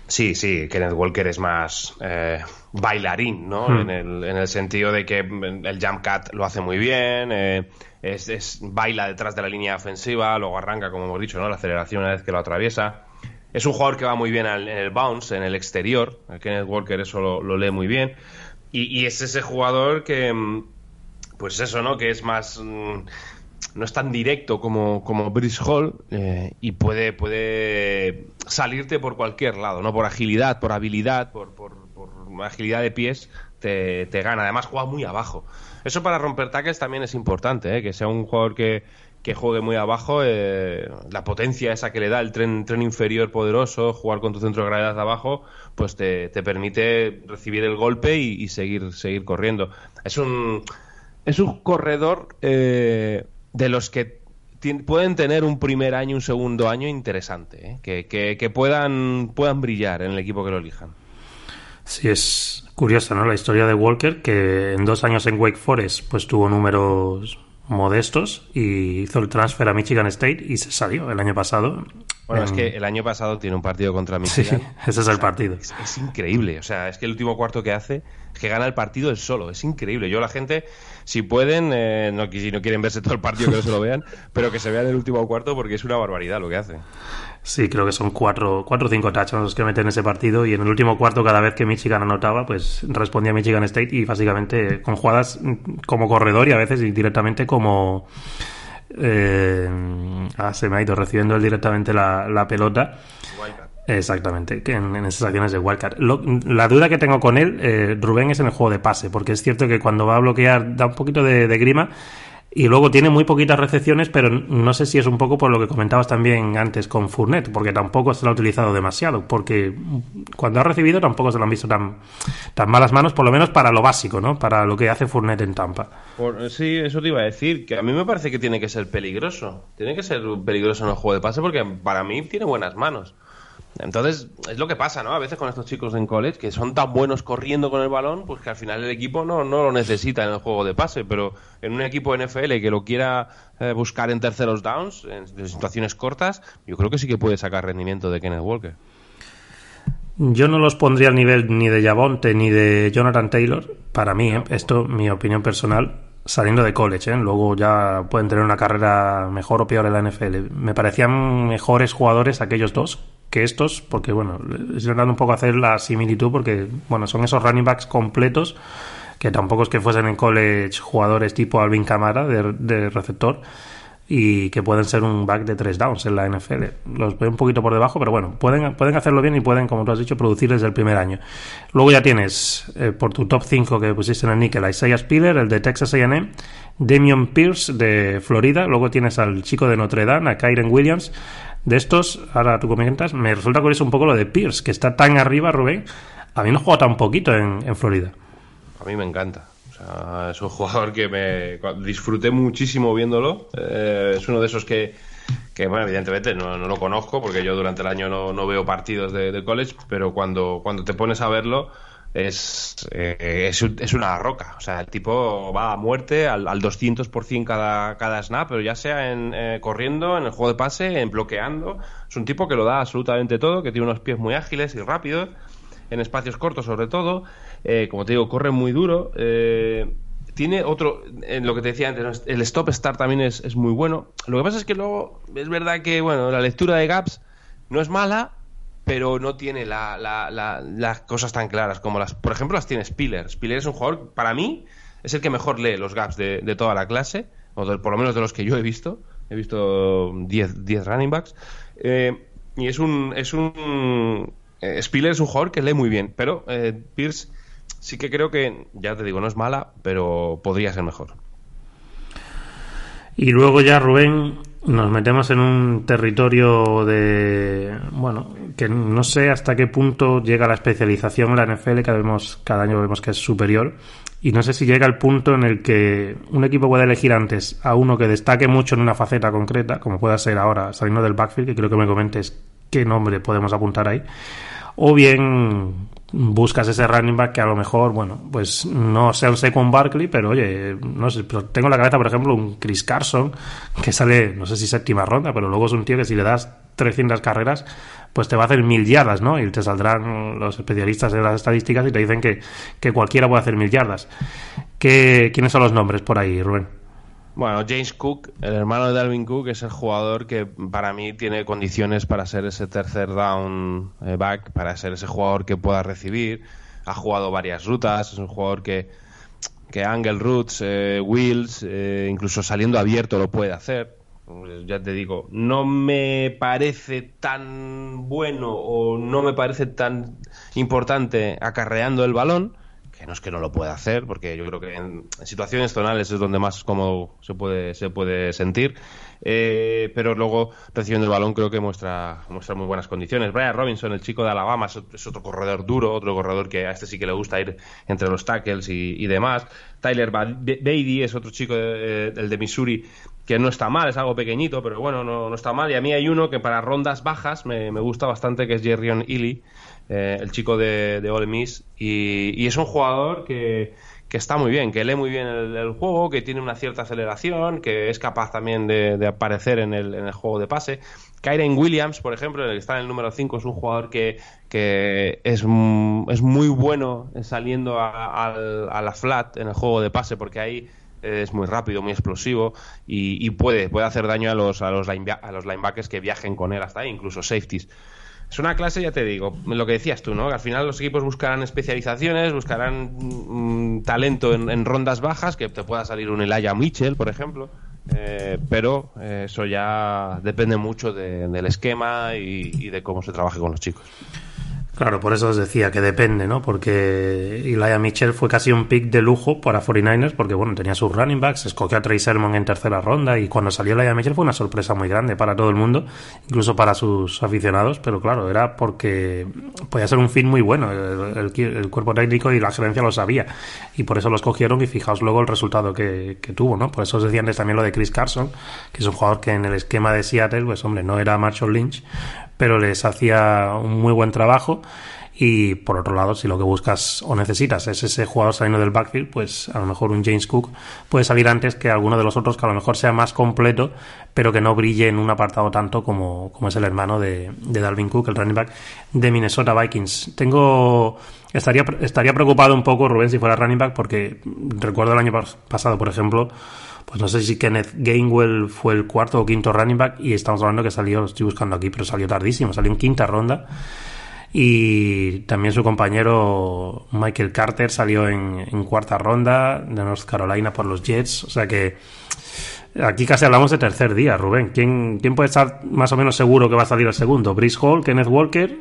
Sí, sí, Kenneth Walker es más eh, bailarín, ¿no? Hmm. En, el, en, el, sentido de que el jump cut lo hace muy bien, eh, es, es, baila detrás de la línea ofensiva, luego arranca, como hemos dicho, ¿no? La aceleración una vez que lo atraviesa. Es un jugador que va muy bien en el bounce, en el exterior. Kenneth Walker eso lo, lee muy bien. Y, es ese jugador que, mm, pues eso, ¿no? Que es más... Mm, no es tan directo como, como Brice Hall eh, y puede, puede salirte por cualquier lado, ¿no? Por agilidad, por habilidad, por, por, agilidad de pies, te, te, gana. Además juega muy abajo. Eso para romper tackles también es importante, ¿eh? que sea un jugador que, que juegue muy abajo, eh, la potencia esa que le da el tren, tren inferior poderoso, jugar con tu centro de gravedad abajo, pues te, permite recibir el golpe y, seguir, seguir corriendo. Es un, es un corredor eh, de los que pueden tener un primer año, un segundo año interesante, eh, que, que, puedan, puedan brillar en el equipo que lo elijan. Sí, es curiosa, ¿no? La historia de Walker, que en dos años en Wake Forest, pues tuvo números modestos y hizo el transfer a Michigan State y se salió el año pasado. Bueno, es que el año pasado tiene un partido contra Michigan. Sí, ese es el partido. Es, increíble. O sea, es que el último cuarto que hace es que gana el partido él solo. Es increíble. Yo, la gente, si pueden, eh, no, si no quieren verse todo el partido, que no se lo vean, pero que se vean el último cuarto porque es una barbaridad lo que hace. Sí, creo que son cuatro, cuatro o cinco touchdowns los que meten en ese partido y en el último cuarto cada vez que Michigan anotaba, pues respondía Michigan State y básicamente con jugadas como corredor y a veces directamente como... Eh, ah, se me ha ido recibiendo él directamente la, pelota. Exactamente, que en, esas acciones de Wildcat. la duda que tengo con él, eh, Rubén, es en el juego de pase, porque es cierto que cuando va a bloquear da un poquito de grima y luego tiene muy poquitas recepciones, pero no sé si es un poco por lo que comentabas también antes con Fournet, porque tampoco se lo ha utilizado demasiado, porque cuando ha recibido tampoco se lo han visto tan, tan malas manos, por lo menos para lo básico, ¿no? Para lo que hace Fournet en Tampa. sí, eso te iba a decir, que a mí me parece que tiene que ser peligroso. Tiene que ser peligroso en el juego de pase porque para mí tiene buenas manos. Entonces, es lo que pasa, ¿no? A veces con estos chicos en college, que son tan buenos corriendo con el balón, pues que al final el equipo no, no lo necesita en el juego de pase, pero en un equipo NFL que lo quiera eh, buscar en terceros downs, en, situaciones cortas, yo creo que sí que puede sacar rendimiento de Kenneth Walker. Yo no los pondría al nivel ni de Javonte ni de Jonathan Taylor, para mí, ¿eh? esto mi opinión personal, saliendo de college, ¿eh? luego ya pueden tener una carrera mejor o peor en la NFL. Me parecían mejores jugadores aquellos dos que estos, porque bueno, estoy dando un poco hacer la similitud, porque bueno, son esos running backs completos, que tampoco es que fuesen en college jugadores tipo Alvin Camara de, receptor, y que pueden ser un back de tres downs en la NFL. Los veo un poquito por debajo, pero bueno, pueden, pueden hacerlo bien y pueden, como tú has dicho, producir desde el primer año. Luego ya tienes, eh, por tu top 5 que pusiste en el a Isaiah Spiller, el de Texas A&M, Damian Pierce de Florida, luego tienes al chico de Notre Dame, a Kyren Williams, de estos, ahora tú comentas, me resulta curioso un poco lo de Pierce, que está tan arriba, Rubén. A mí no juega tan poquito en, Florida. A mí me encanta. Es un jugador que me disfruté muchísimo viéndolo. Eh, es uno de esos que, que bueno, evidentemente no, lo conozco porque yo durante el año no, veo partidos de, college, pero cuando, cuando te pones a verlo, es, eh, es, una roca. O sea, el tipo va a muerte al, al 200% cada, cada snap, pero ya sea en eh, corriendo, en el juego de pase, en bloqueando. Es un tipo que lo da absolutamente todo, que tiene unos pies muy ágiles y rápidos, en espacios cortos sobre todo. Eh, como te digo, corre muy duro. tiene otro, en lo que te decía antes, el stop start también es, es muy bueno. Lo que pasa es que luego es verdad que, bueno, la lectura de gaps no es mala, pero no tiene las cosas tan claras como las, por ejemplo, las tiene Spiller. Spiller es un jugador, para mí, es el que mejor lee los gaps de, toda la clase, o por lo menos de los que yo he visto. He visto 10 running backs. Eh, y es un, es un eh, Spiller es un jugador que lee muy bien, pero eh, Pierce sí que creo que, ya te digo, no es mala, pero podría ser mejor. Y luego ya Rubén nos metemos en un territorio de bueno que no sé hasta qué punto llega la especialización en la NFL cada vemos cada año vemos que es superior y no sé si llega el punto en el que un equipo puede elegir antes a uno que destaque mucho en una faceta concreta como pueda ser ahora saliendo del backfield que creo que me comentes qué nombre podemos apuntar ahí o bien buscas ese running back que a lo mejor, bueno, pues no sea un Saquon Barkley, pero oye, no sé, pero tengo en la cabeza, por ejemplo, un Chris Carson que sale, no sé si séptima ronda, pero luego es un tío que si le das 300 carreras, pues te va a hacer mil yardas, ¿no? Y te saldrán los especialistas de las estadísticas y te dicen que, que cualquiera puede hacer mil yardas. ¿Qué, ¿Quiénes son los nombres por ahí, Rubén? Bueno, James Cook, el hermano de Dalvin Cook, es el jugador que para mí tiene condiciones para ser ese tercer down eh, back, para ser ese jugador que pueda recibir. Ha jugado varias rutas, es un jugador que, que angle routes, eh, wheels, eh, incluso saliendo abierto lo puede hacer. Pues ya te digo, no me parece tan bueno o no me parece tan importante acarreando el balón, que no es que no lo pueda hacer, porque yo creo que en, situaciones tonales es donde más cómodo se puede, se puede sentir. Eh, pero luego recibiendo el balón creo que muestra, muestra muy buenas condiciones. Brian Robinson, el chico de Alabama, es, otro corredor duro, otro corredor que a este sí que le gusta ir entre los tackles y, demás. Tyler Beatty es otro chico, eh, el de Missouri, que no está mal, es algo pequeñito, pero bueno, no, no, está mal. Y a mí hay uno que para rondas bajas me, me gusta bastante, que es Jerrion Ely eh, el chico de, de Ole Miss, y, es un jugador que, está muy bien, que lee muy bien el, juego, que tiene una cierta aceleración, que es capaz también de, aparecer en el, en el, juego de pase. Kyren Williams, por ejemplo, el que está en el número 5, es un jugador que, que es, es, muy bueno saliendo a, la flat en el juego de pase, porque ahí es muy rápido, muy explosivo y, puede, puede hacer daño a los, a, los a los linebackers que viajen con él hasta ahí, incluso safeties. Es una clase, ya te digo, lo que decías tú, ¿no? al final los equipos buscarán especializaciones, buscarán mm, talento en, rondas bajas, que te pueda salir un Elijah Mitchell, por ejemplo. Eh, pero eh, eso ya depende mucho del esquema y de cómo se trabaje con los chicos. Claro, por eso os decía que depende, ¿no? Porque Elijah Mitchell fue casi un pick de lujo para 49ers porque, bueno, tenía sus running backs, escogió a Trey Sermon en tercera ronda y cuando salió Elijah Mitchell fue una sorpresa muy grande para todo el mundo, incluso para sus aficionados, pero claro, era porque podía ser un fin muy bueno, el, cuerpo técnico y la gerencia lo sabía y por eso lo escogieron y fijaos luego el resultado que, que, tuvo, ¿no? Por eso os decía antes también lo de Chris Carson, que es un jugador que en el esquema de Seattle, pues hombre, no era Marshall Lynch, pero les hacía un muy buen trabajo. Y por otro lado, si lo que buscas o necesitas es ese jugador saliendo del backfield, pues a lo mejor un James Cook puede salir antes que alguno de los otros que a lo mejor sea más completo, pero que no brille en un apartado tanto como, como es el hermano de, de Dalvin Cook, el running back de Minnesota Vikings. Tengo. Estaría, estaría preocupado un poco, Rubén, si fuera running back, porque recuerdo el año pasado, por ejemplo, pues no sé si Kenneth Gainwell fue el cuarto o quinto running back y estamos hablando que salió, lo estoy buscando aquí, pero salió tardísimo, salió en quinta ronda. Y también su compañero Michael Carter salió en, cuarta ronda de North Carolina por los Jets. O sea que aquí casi hablamos de tercer día, Rubén. ¿Quién, quién puede estar más o menos seguro que va a salir el segundo? ¿Brice Hall, Kenneth Walker?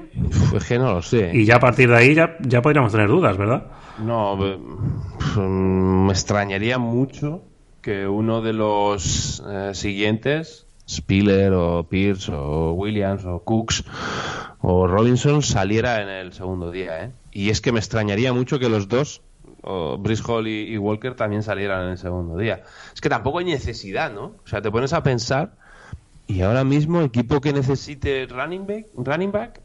Es que no lo sé. Y ya a partir de ahí ya, ya podríamos tener dudas, ¿verdad? No, me extrañaría mucho que uno de los eh, siguientes, Spiller o Pierce o Williams o Cooks o Robinson, saliera en el segundo día. ¿eh? Y es que me extrañaría mucho que los dos, o Hall y, Walker, también salieran en el segundo día. Es que tampoco hay necesidad, ¿no? O sea, te pones a pensar y ahora mismo equipo que necesite running back, running back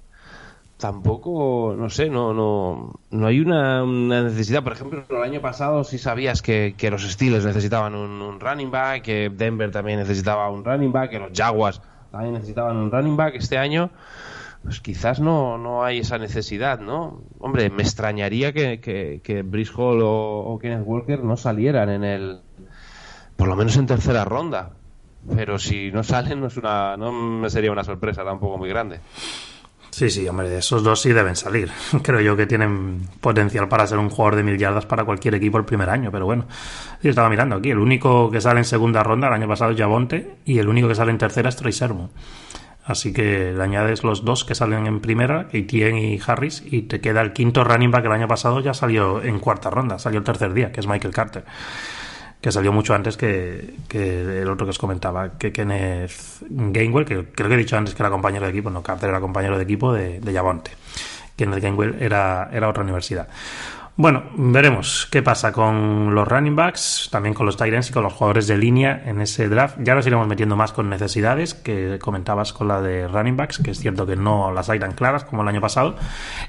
tampoco, no sé, no, no, no hay una, necesidad. Por ejemplo, el año pasado sí sabías que, los Steelers necesitaban un, running back, que Denver también necesitaba un running back, que los Jaguars también necesitaban un running back. Este año, pues quizás no, no hay esa necesidad, ¿no? Hombre, me extrañaría que, que, que Hall o, Kenneth Walker no salieran en el, por lo menos en tercera ronda. Pero si no salen, no es una, no me sería una sorpresa tampoco muy grande. Sí, sí, hombre, esos dos sí deben salir. Creo yo que tienen potencial para ser un jugador de mil yardas para cualquier equipo el primer año, pero bueno, yo estaba mirando aquí, el único que sale en segunda ronda el año pasado es Javonte y el único que sale en tercera es Troy Sermon. Así que le añades los dos que salen en primera, Etienne y Harris, y te queda el quinto running back que el año pasado ya salió en cuarta ronda, salió el tercer día, que es Michael Carter que salió mucho antes que, el otro que os comentaba, que Kenneth Gainwell, que creo que he dicho antes que era compañero de equipo, no, Carter era compañero de equipo de, de Javonte. Kenneth Gainwell era, era otra universidad. Bueno, veremos qué pasa con los running backs, también con los Tyrants y con los jugadores de línea en ese draft. Ya nos iremos metiendo más con necesidades que comentabas con la de running backs, que es cierto que no las hay tan claras como el año pasado.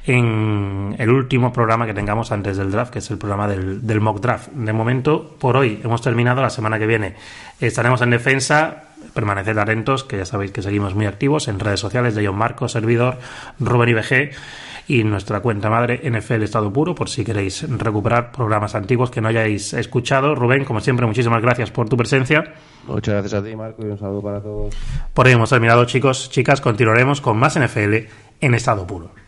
En el último programa que tengamos antes del draft, que es el programa del, mock draft. De momento, por hoy hemos terminado. La semana que viene estaremos en defensa permaneced atentos, que ya sabéis que seguimos muy activos en redes sociales de John Marco, servidor, Rubén IBG y nuestra cuenta madre NFL Estado Puro, por si queréis recuperar programas antiguos que no hayáis escuchado. Rubén, como siempre, muchísimas gracias por tu presencia. Muchas gracias a ti, Marco, y un saludo para todos. Por hoy hemos terminado, chicos, chicas. Continuaremos con más NFL en Estado Puro.